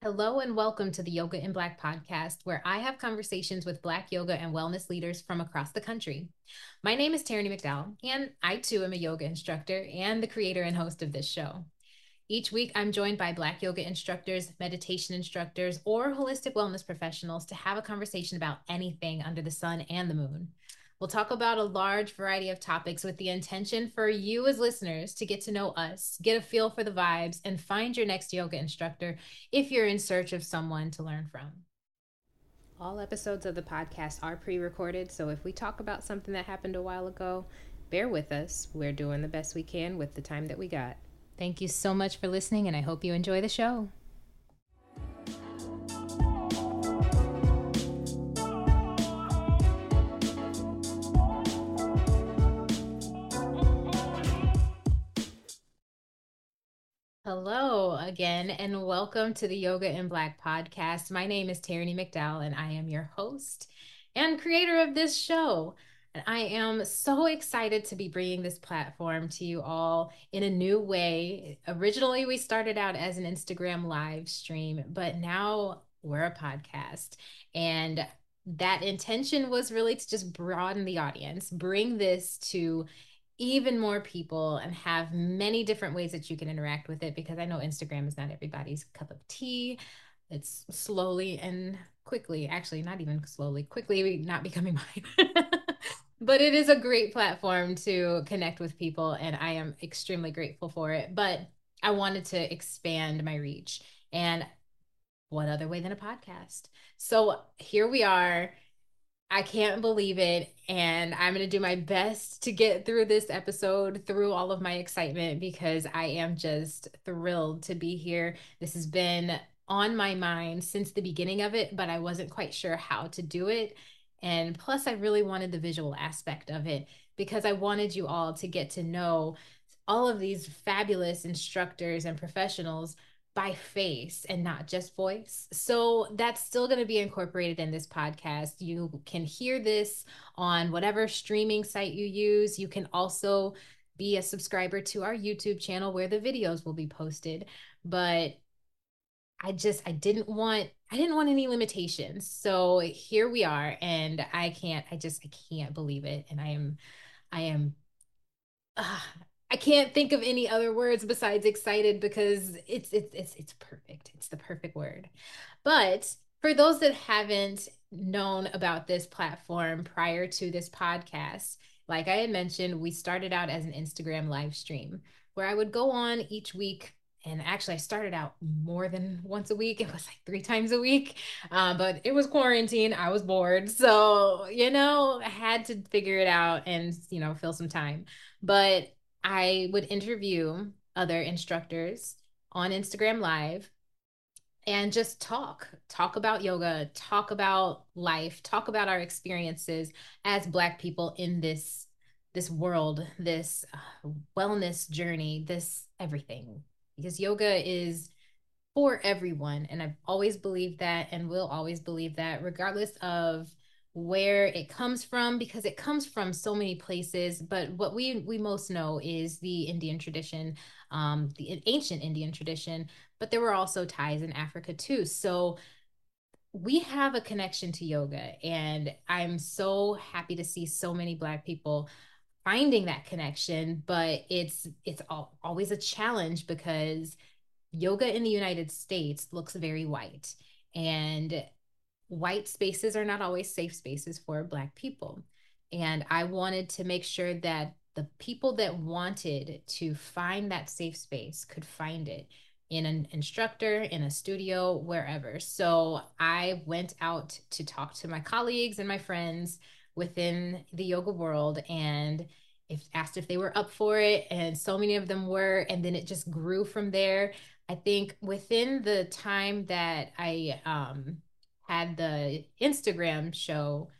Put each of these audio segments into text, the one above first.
Hello and welcome to the Yoga in Black podcast, where I have conversations with Black yoga and wellness leaders from across the country. My name is Tereney McDowell, and I too am a yoga instructor and the creator and host of this show. Each week, I'm joined by Black yoga instructors, meditation instructors, or holistic wellness professionals to have a conversation about anything under the sun and the moon. We'll talk about a large variety of topics with the intention for you as listeners to get to know us, get a feel for the vibes, and find your next yoga instructor if you're in search of someone to learn from. All episodes of the podcast are pre recorded, so if we talk about something that happened a while ago, bear with us. We're doing the best we can with the time that we got. Thank you so much for listening, and I hope you enjoy the show. Again, and welcome to the Yoga in Black podcast. My name is Tereney McDowell, and I am your host and creator of this show. And I am so excited to be bringing this platform to you all in a new way. Originally, we started out as an Instagram live stream, but now we're a podcast. And that intention was really to just broaden the audience, bring this to even more people and have many different ways that you can interact with it because I know Instagram is not everybody's cup of tea. It's slowly and quickly, actually, not even slowly, quickly not becoming mine. but it is a great platform to connect with people, and I am extremely grateful for it. But I wanted to expand my reach. And what other way than a podcast? So here we are I can't believe it. And I'm going to do my best to get through this episode, through all of my excitement, because I am just thrilled to be here. This has been on my mind since the beginning of it, but I wasn't quite sure how to do it. And plus, I really wanted the visual aspect of it because I wanted you all to get to know all of these fabulous instructors and professionals by face and not just voice. So that's still going to be incorporated in this podcast. You can hear this on whatever streaming site you use. You can also be a subscriber to our YouTube channel where the videos will be posted. But I just I didn't want I didn't want any limitations. So here we are and I can't I just I can't believe it and I am I am I can't think of any other words besides excited because it's it's it's it's perfect. It's the perfect word. But for those that haven't known about this platform prior to this podcast, like I had mentioned, we started out as an Instagram live stream where I would go on each week. And actually, I started out more than once a week. It was like three times a week. Um, but it was quarantine. I was bored. So, you know, I had to figure it out and, you know, fill some time. But I would interview other instructors on Instagram Live and just talk, talk about yoga, talk about life, talk about our experiences as Black people in this this world, this uh, wellness journey, this everything. Because yoga is for everyone, and I've always believed that, and will always believe that, regardless of where it comes from because it comes from so many places but what we we most know is the indian tradition um the ancient indian tradition but there were also ties in africa too. So we have a connection to yoga and i'm so happy to see so many black people finding that connection but it's it's all, always a challenge because yoga in the united states looks very white. And white spaces are not always safe spaces for Black people. And I wanted to make sure that the people that wanted to find that safe space could find it in an instructor, in a studio, wherever. So I went out to talk to my colleagues and my friends within the yoga world and if asked if they were up for it and so many of them were and then it just grew from there i think within the time that i um, had the Instagram show,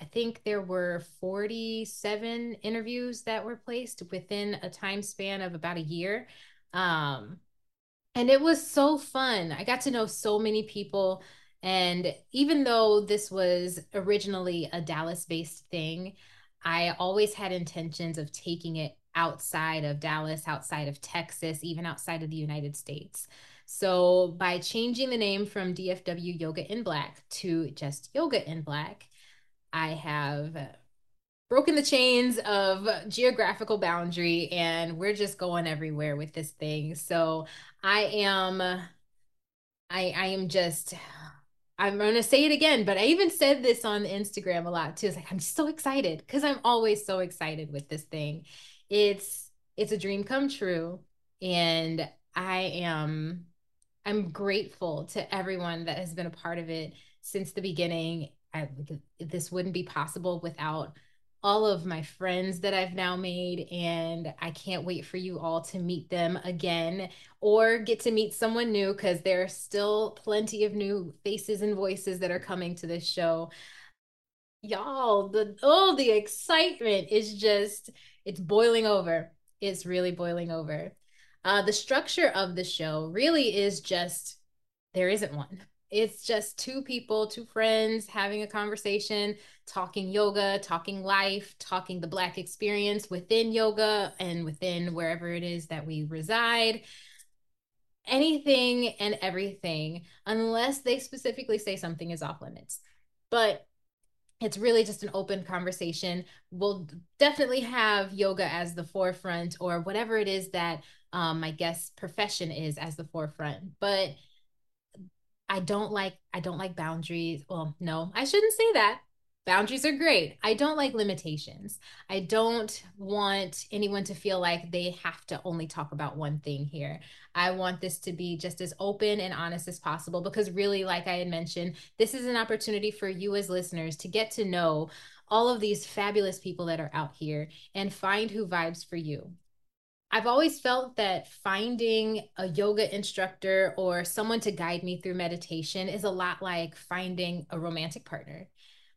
I think there were 47 interviews that were placed within a time span of about a year. Um, and it was so fun. I got to know so many people. And even though this was originally a Dallas based thing, I always had intentions of taking it outside of Dallas, outside of Texas, even outside of the United States. So, by changing the name from DFW Yoga in Black to just Yoga in Black, I have broken the chains of geographical boundary and we're just going everywhere with this thing. So, I am I I am just I'm going to say it again, but I even said this on Instagram a lot too. It's like I'm so excited because I'm always so excited with this thing. It's it's a dream come true and I am I'm grateful to everyone that has been a part of it since the beginning. I, this wouldn't be possible without all of my friends that I've now made, and I can't wait for you all to meet them again or get to meet someone new because there are still plenty of new faces and voices that are coming to this show. Y'all, the oh, the excitement is just it's boiling over. It's really boiling over. Uh, the structure of the show really is just there isn't one it's just two people, two friends having a conversation, talking yoga, talking life, talking the Black experience within yoga and within wherever it is that we reside. Anything and everything, unless they specifically say something is off limits. But it's really just an open conversation. We'll definitely have yoga as the forefront or whatever it is that um, my guest profession is as the forefront. But I don't like I don't like boundaries. Well, no, I shouldn't say that. Boundaries are great. I don't like limitations. I don't want anyone to feel like they have to only talk about one thing here. I want this to be just as open and honest as possible because, really, like I had mentioned, this is an opportunity for you as listeners to get to know all of these fabulous people that are out here and find who vibes for you. I've always felt that finding a yoga instructor or someone to guide me through meditation is a lot like finding a romantic partner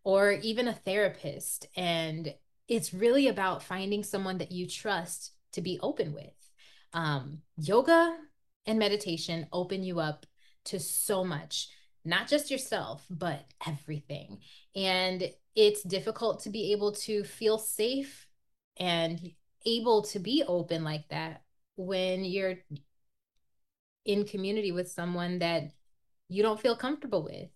or even a therapist. And it's really about finding someone that you trust to be open with. Um, yoga and meditation open you up to so much, not just yourself, but everything. And it's difficult to be able to feel safe and able to be open like that when you're in community with someone that you don't feel comfortable with.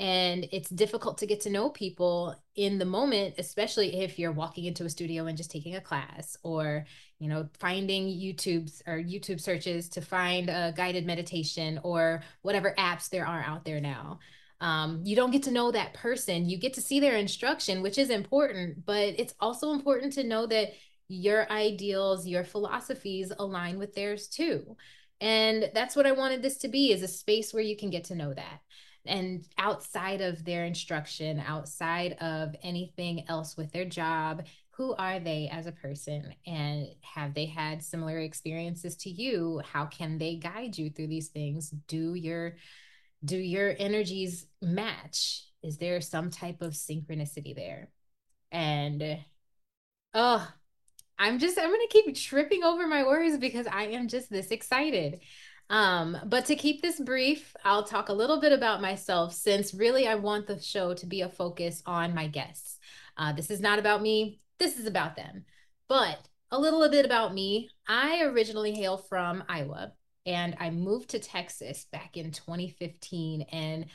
And it's difficult to get to know people in the moment, especially if you're walking into a studio and just taking a class or, you know, finding YouTube's or YouTube searches to find a guided meditation or whatever apps there are out there now. Um, you don't get to know that person. You get to see their instruction, which is important, but it's also important to know that your ideals, your philosophies align with theirs too. And that's what I wanted this to be is a space where you can get to know that. And outside of their instruction, outside of anything else with their job, who are they as a person? And have they had similar experiences to you? How can they guide you through these things? Do your do your energies match? Is there some type of synchronicity there? And oh, I'm just I'm gonna keep tripping over my words because I am just this excited. Um, but to keep this brief, I'll talk a little bit about myself since really I want the show to be a focus on my guests. Uh, this is not about me, this is about them. But a little bit about me. I originally hail from Iowa and I moved to Texas back in 2015. And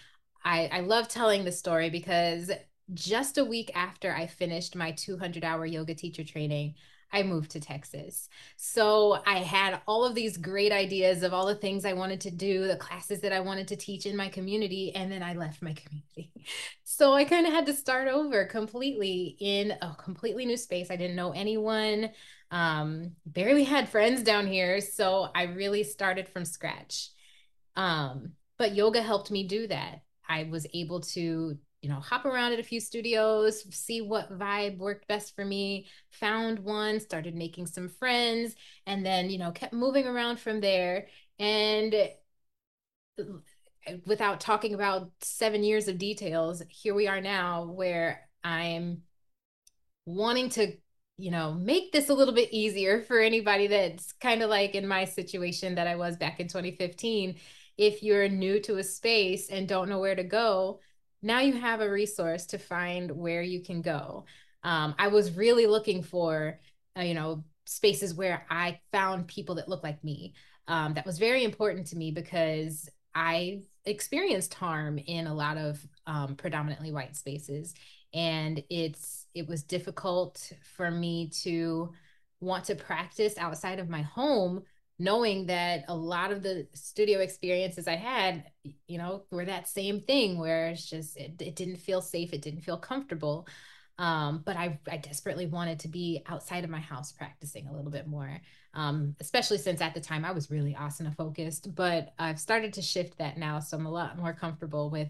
I, I love telling the story because just a week after I finished my 200 hour yoga teacher training, I moved to Texas. So I had all of these great ideas of all the things I wanted to do, the classes that I wanted to teach in my community, and then I left my community. So I kind of had to start over completely in a completely new space. I didn't know anyone, um, barely had friends down here. So I really started from scratch. Um, but yoga helped me do that. I was able to you know, hop around at a few studios, see what vibe worked best for me, found one, started making some friends, and then, you know, kept moving around from there. And uh, without talking about seven years of details, here we are now where I'm wanting to, you know, make this a little bit easier for anybody that's kind of like in my situation that I was back in 2015. If you're new to a space and don't know where to go, now you have a resource to find where you can go. Um, I was really looking for, uh, you know, spaces where I found people that look like me. um, that was very important to me because I experienced harm in a lot of um, predominantly white spaces, and it's it was difficult for me to want to practice outside of my home knowing that a lot of the studio experiences I had, you know, were that same thing where it's just it, it didn't feel safe, it didn't feel comfortable. Um, but I, I desperately wanted to be outside of my house practicing a little bit more, um, especially since at the time I was really asana focused. But I've started to shift that now, so I'm a lot more comfortable with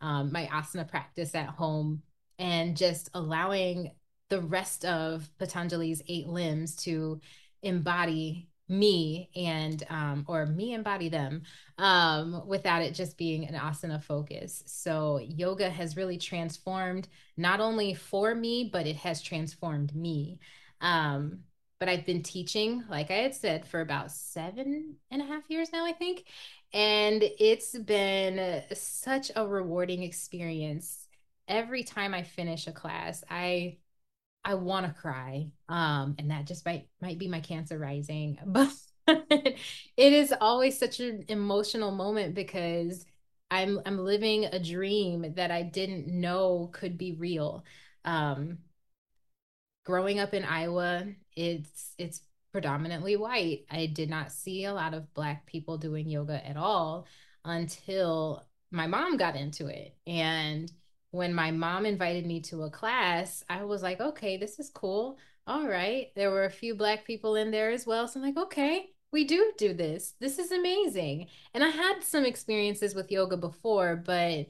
um, my asana practice at home and just allowing the rest of Patanjali's eight limbs to embody me and um or me embody them um without it just being an asana focus. So yoga has really transformed not only for me but it has transformed me. Um but i've been teaching like i had said for about seven and a half years now i think. And it's been such a rewarding experience. Every time i finish a class i I want to cry. Um, and that just might might be my cancer rising. But it is always such an emotional moment because I'm I'm living a dream that I didn't know could be real. Um, growing up in Iowa, it's it's predominantly white. I did not see a lot of black people doing yoga at all until my mom got into it. And when my mom invited me to a class, I was like, okay, this is cool. All right. There were a few Black people in there as well. So I'm like, okay, we do do this. This is amazing. And I had some experiences with yoga before, but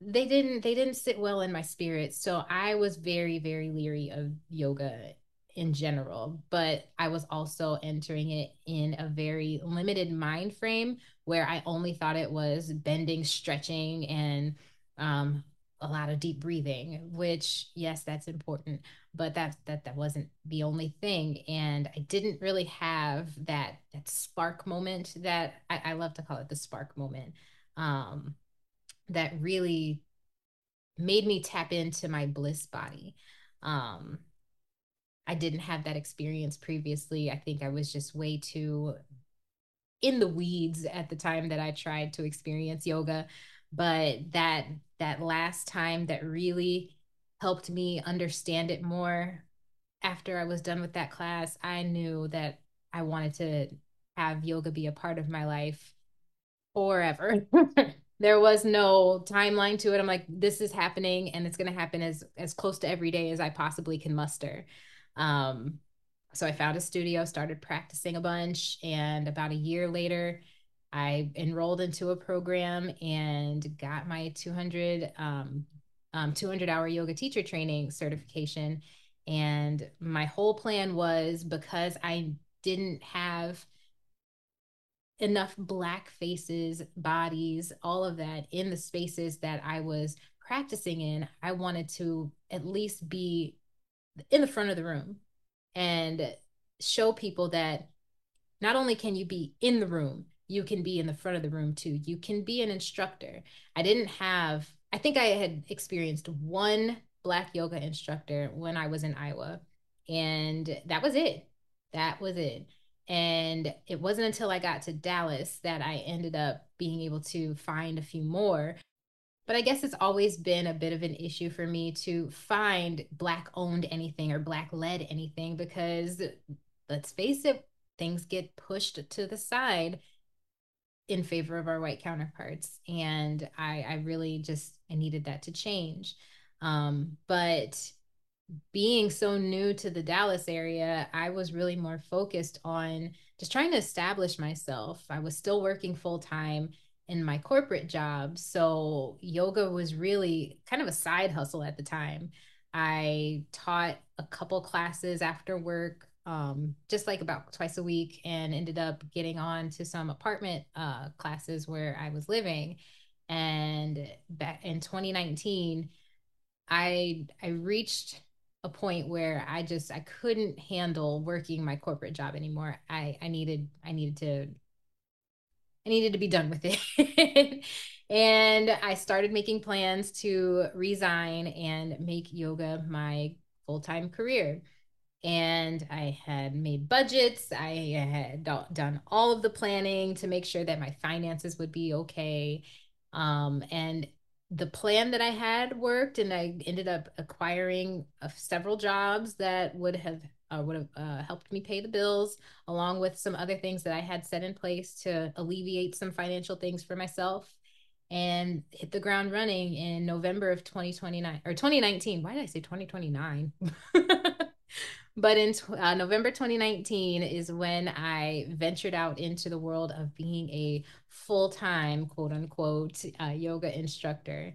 they didn't they didn't sit well in my spirit. So I was very very leery of yoga in general, but I was also entering it in a very limited mind frame where I only thought it was bending, stretching and um, a lot of deep breathing which yes that's important but that that that wasn't the only thing and i didn't really have that that spark moment that i, I love to call it the spark moment um that really made me tap into my bliss body. Um i didn't have that experience previously. I think i was just way too in the weeds at the time that i tried to experience yoga but that that last time that really helped me understand it more after I was done with that class, I knew that I wanted to have yoga be a part of my life forever. there was no timeline to it. I'm like, this is happening and it's going to happen as as close to every day as I possibly can muster. Um, so I found a studio, started practicing a bunch, and about a year later, I enrolled into a program and got my 200 um, um, 200 hour yoga teacher training certification. And my whole plan was because I didn't have enough black faces, bodies, all of that in the spaces that I was practicing in, I wanted to at least be in the front of the room and show people that not only can you be in the room, you can be in the front of the room too. You can be an instructor. I didn't have, I think I had experienced one black yoga instructor when I was in Iowa, and that was it. That was it. And it wasn't until I got to Dallas that I ended up being able to find a few more. But I guess it's always been a bit of an issue for me to find Black owned anything or Black led anything because let's face it, things get pushed to the side in favor of our white counterparts and i i really just i needed that to change. Um, but being so new to the dallas area i was really more focused on just trying to establish myself. I was still working full time in my corporate job so yoga was really kind of a side hustle at the time. I taught a couple classes after work um, just like about twice a week and ended up getting on to some apartment uh, classes where I was living. And back in 2019, I I reached a point where I just I couldn't handle working my corporate job anymore. I I needed I needed to I needed to be done with it. and I started making plans to resign and make yoga my full-time career and I had made budgets. I had done all of the planning to make sure that my finances would be okay. Um, and the plan that I had worked, and I ended up acquiring uh, several jobs that would have uh, would have uh, helped me pay the bills, along with some other things that I had set in place to alleviate some financial things for myself, and hit the ground running in November of 2029 or 2019. Why did I say 2029? but in uh, November 2019 is when I ventured out into the world of being a full time, quote unquote, uh, yoga instructor.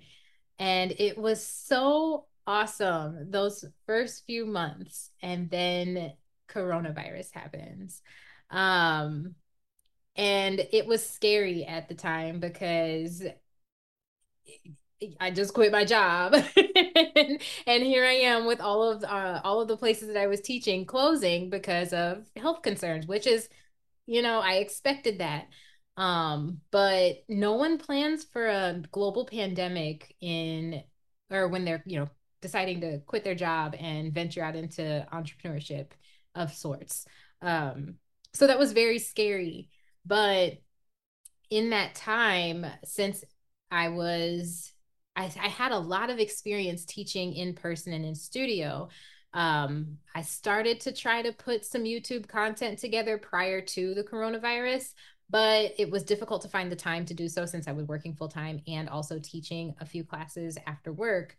And it was so awesome those first few months. And then coronavirus happens. Um, and it was scary at the time because I just quit my job, and, here I am with all of uh, all of the places that I was teaching closing because of health concerns, which is, you know, I expected that. Um, but no one plans for a global pandemic in or when they're you know deciding to quit their job and venture out into entrepreneurship of sorts. Um, so that was very scary, but in that time, since I was I, I had a lot of experience teaching in person and in studio. Um, I started to try to put some YouTube content together prior to the coronavirus, but it was difficult to find the time to do so since I was working full time and also teaching a few classes after work.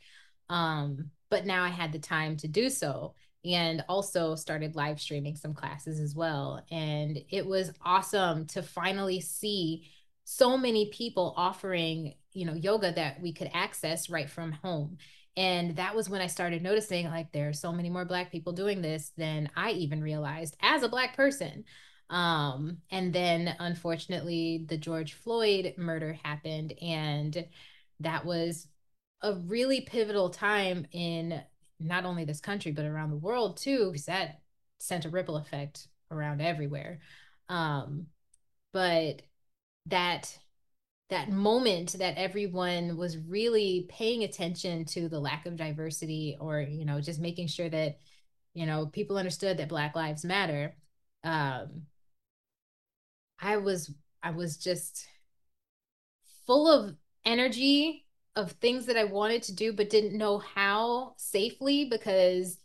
Um, but now I had the time to do so and also started live streaming some classes as well. And it was awesome to finally see so many people offering you know yoga that we could access right from home. And that was when i started noticing like there are so many more black people doing this than i even realized as a black person. Um and then unfortunately the george floyd murder happened and that was a really pivotal time in not only this country but around the world too because that sent a ripple effect around everywhere. Um but that that moment that everyone was really paying attention to the lack of diversity or you know just making sure that you know people understood that black lives matter um i was i was just full of energy of things that i wanted to do but didn't know how safely because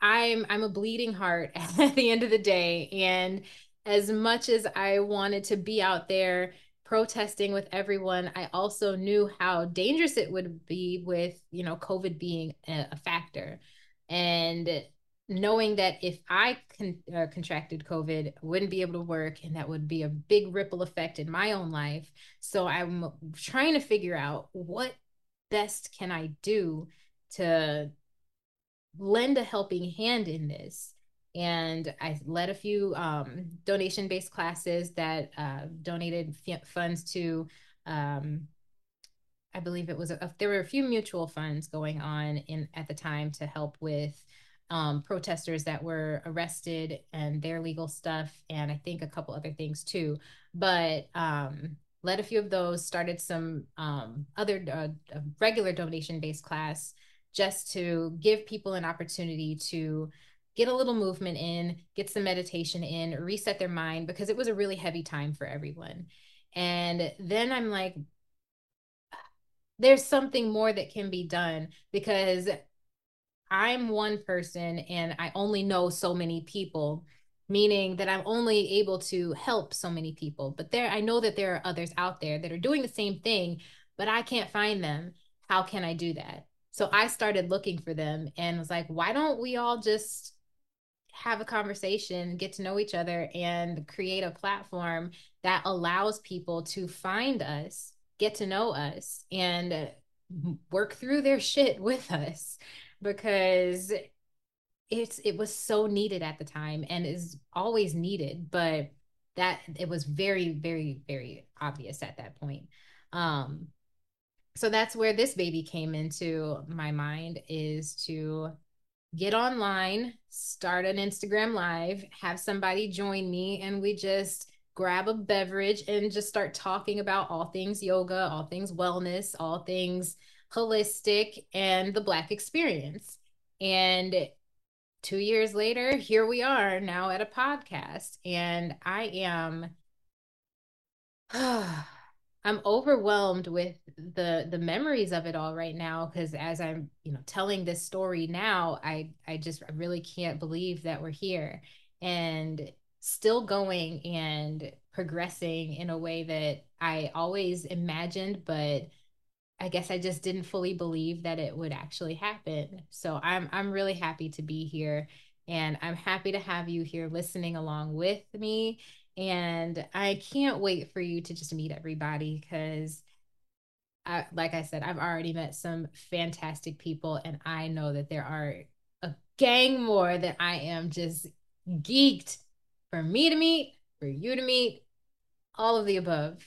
i'm i'm a bleeding heart at the end of the day. And as much as I wanted to be out there protesting with everyone, I also knew how dangerous it would be with, you know, COVID being a, factor. And knowing that if I con- uh, contracted COVID, wouldn't be able to work, and that would be a big ripple effect in my own life. So I'm trying to figure out what best can I do to lend a helping hand in this and I led a few um, donation based classes that uh, donated f- funds to, um, I believe it was, a, there were a few mutual funds going on in at the time to help with um, protesters that were arrested and their legal stuff, and I think a couple other things too. But um, led a few of those, started some um, other uh, regular donation based class just to give people an opportunity to get a little movement in, get some meditation in, reset their mind because it was a really heavy time for everyone. And then I'm like, there's something more that can be done because I'm one person and I only know so many people, meaning that I'm only able to help so many people. But there, I know that there are others out there that are doing the same thing, but I can't find them. How can I do that? So I started looking for them and was like, why don't we all just have a conversation, get to know each other, and create a platform that allows people to find us, get to know us, and work through their shit with us because it's it was so needed at the time and is always needed but that it was very very very obvious at that point. Um so that's where this baby came into my mind is to get online, start an Instagram live, have somebody join me, and we just grab a beverage and just start talking about all things yoga, all things wellness, all things holistic, and the Black experience. And two years later, here we are now at a podcast. And I am I'm overwhelmed with the the memories of it all right now because as I'm, you know, telling this story now, I I just I really can't believe that we're here and still going and progressing in a way that I always imagined, but I guess I just didn't fully believe that it would actually happen. So I'm I'm really happy to be here and I'm happy to have you here listening along with me and I can't wait for you to just meet everybody because I, like I said, I've already met some fantastic people and I know that there are a gang more that I am just geeked for me to meet, for you to meet, all of the above.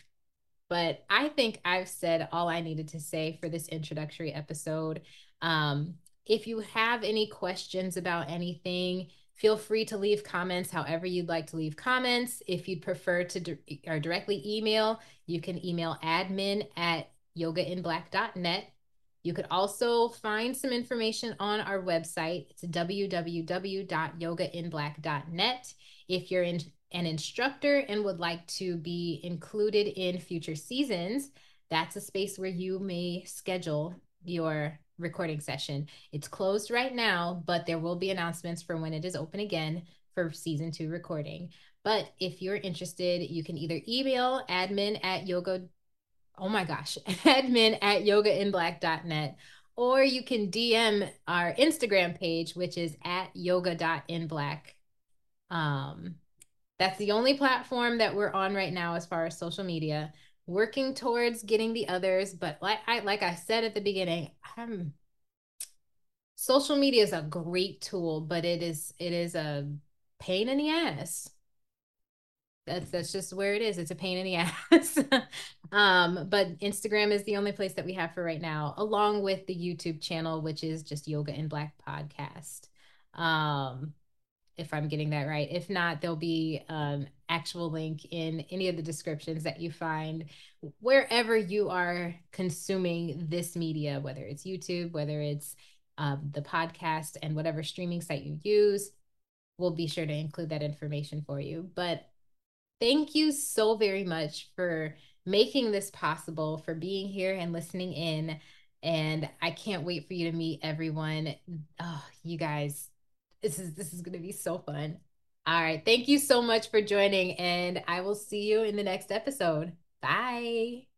But I think I've said all I needed to say for this introductory episode. Um, if you have any questions about anything, feel free to leave comments however you'd like to leave comments. If you'd prefer to di- or directly email, you can email admin at yogainblack.net. You could also find some information on our website. It's www.yogainblack.net. If you're in an instructor and would like to be included in future seasons, that's a space where you may schedule your recording session. It's closed right now, but there will be announcements for when it is open again for season two recording. But if you're interested, you can either email admin at yoga, oh my gosh, admin at yogainblack.net, or you can DM our Instagram page, which is at yoga.inblack. Um, that's the only platform that we're on right now as far as social media. Working towards getting the others, but like I like I said at the beginning, social media is a great tool, but it is it is a pain in the ass. That's that's just where it is. It's a pain in the ass. um, but Instagram is the only place that we have for right now, along with the YouTube channel, which is just Yoga in Black Podcast. Um, if I'm getting that right. If not, there'll be an actual link in any of the descriptions that you find wherever you are consuming this media, whether it's YouTube, whether it's um, the podcast, and whatever streaming site you use. We'll be sure to include that information for you. But thank you so very much for making this possible, for being here and listening in. And I can't wait for you to meet everyone. Oh, you guys, this is this is going to be so fun. All right. Thank you so much for joining and I will see you in the next episode. Bye.